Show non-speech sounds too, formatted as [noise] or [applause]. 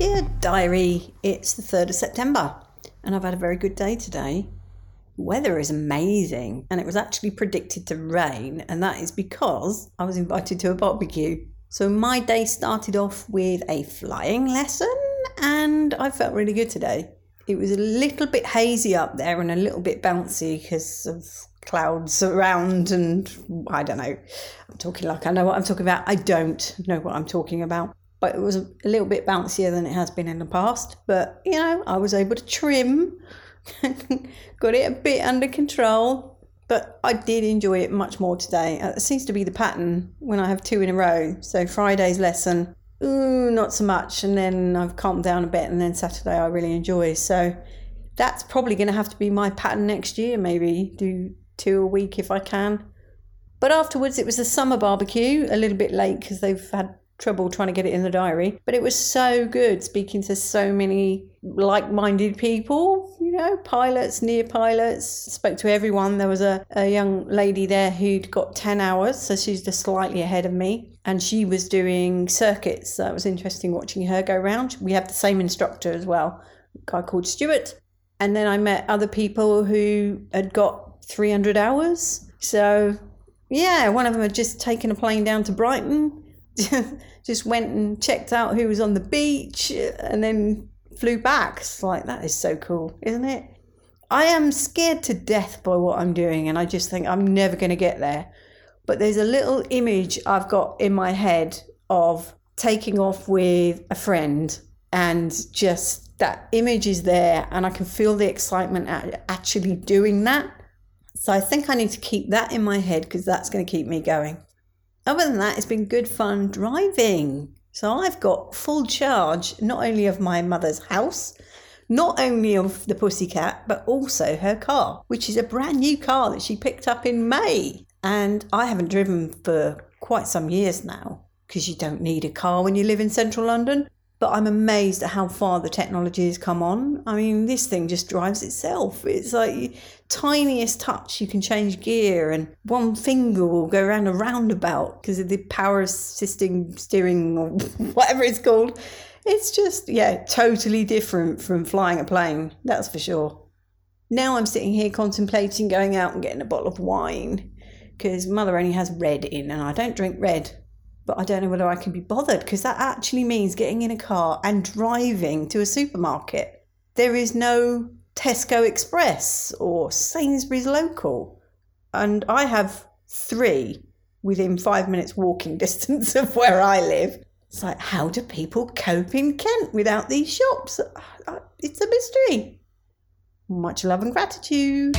Dear Diary, it's the 3rd of September and I've had a very good day today. Weather is amazing and it was actually predicted to rain, and that is because I was invited to a barbecue. So my day started off with a flying lesson and I felt really good today. It was a little bit hazy up there and a little bit bouncy because of clouds around and I don't know. I'm talking like I know what I'm talking about. I don't know what I'm talking about but it was a little bit bouncier than it has been in the past. But you know, I was able to trim, [laughs] got it a bit under control. But I did enjoy it much more today. Uh, it seems to be the pattern when I have two in a row. So Friday's lesson, ooh, not so much, and then I've calmed down a bit, and then Saturday I really enjoy. So that's probably going to have to be my pattern next year. Maybe do two a week if I can. But afterwards, it was a summer barbecue, a little bit late because they've had trouble trying to get it in the diary. But it was so good speaking to so many like minded people, you know, pilots, near pilots. Spoke to everyone. There was a, a young lady there who'd got 10 hours, so she's just slightly ahead of me. And she was doing circuits. It was interesting watching her go around. We have the same instructor as well, a guy called Stuart. And then I met other people who had got 300 hours. So, yeah, one of them had just taken a plane down to Brighton [laughs] just went and checked out who was on the beach uh, and then flew back. It's like, that is so cool, isn't it? I am scared to death by what I'm doing, and I just think I'm never going to get there. But there's a little image I've got in my head of taking off with a friend, and just that image is there, and I can feel the excitement at actually doing that. So I think I need to keep that in my head because that's going to keep me going. Other than that, it's been good fun driving. So I've got full charge not only of my mother's house, not only of the pussycat, but also her car, which is a brand new car that she picked up in May. And I haven't driven for quite some years now because you don't need a car when you live in central London. But I'm amazed at how far the technology has come on. I mean, this thing just drives itself. It's like tiniest touch, you can change gear, and one finger will go around a roundabout because of the power assisting steering or [laughs] whatever it's called. It's just, yeah, totally different from flying a plane, that's for sure. Now I'm sitting here contemplating going out and getting a bottle of wine because mother only has red in and I don't drink red but I don't know whether I can be bothered because that actually means getting in a car and driving to a supermarket. There is no Tesco Express or Sainsbury's Local. And I have three within five minutes walking [laughs] distance of where I live. It's like, how do people cope in Kent without these shops? Uh, it's a mystery. Much love and gratitude.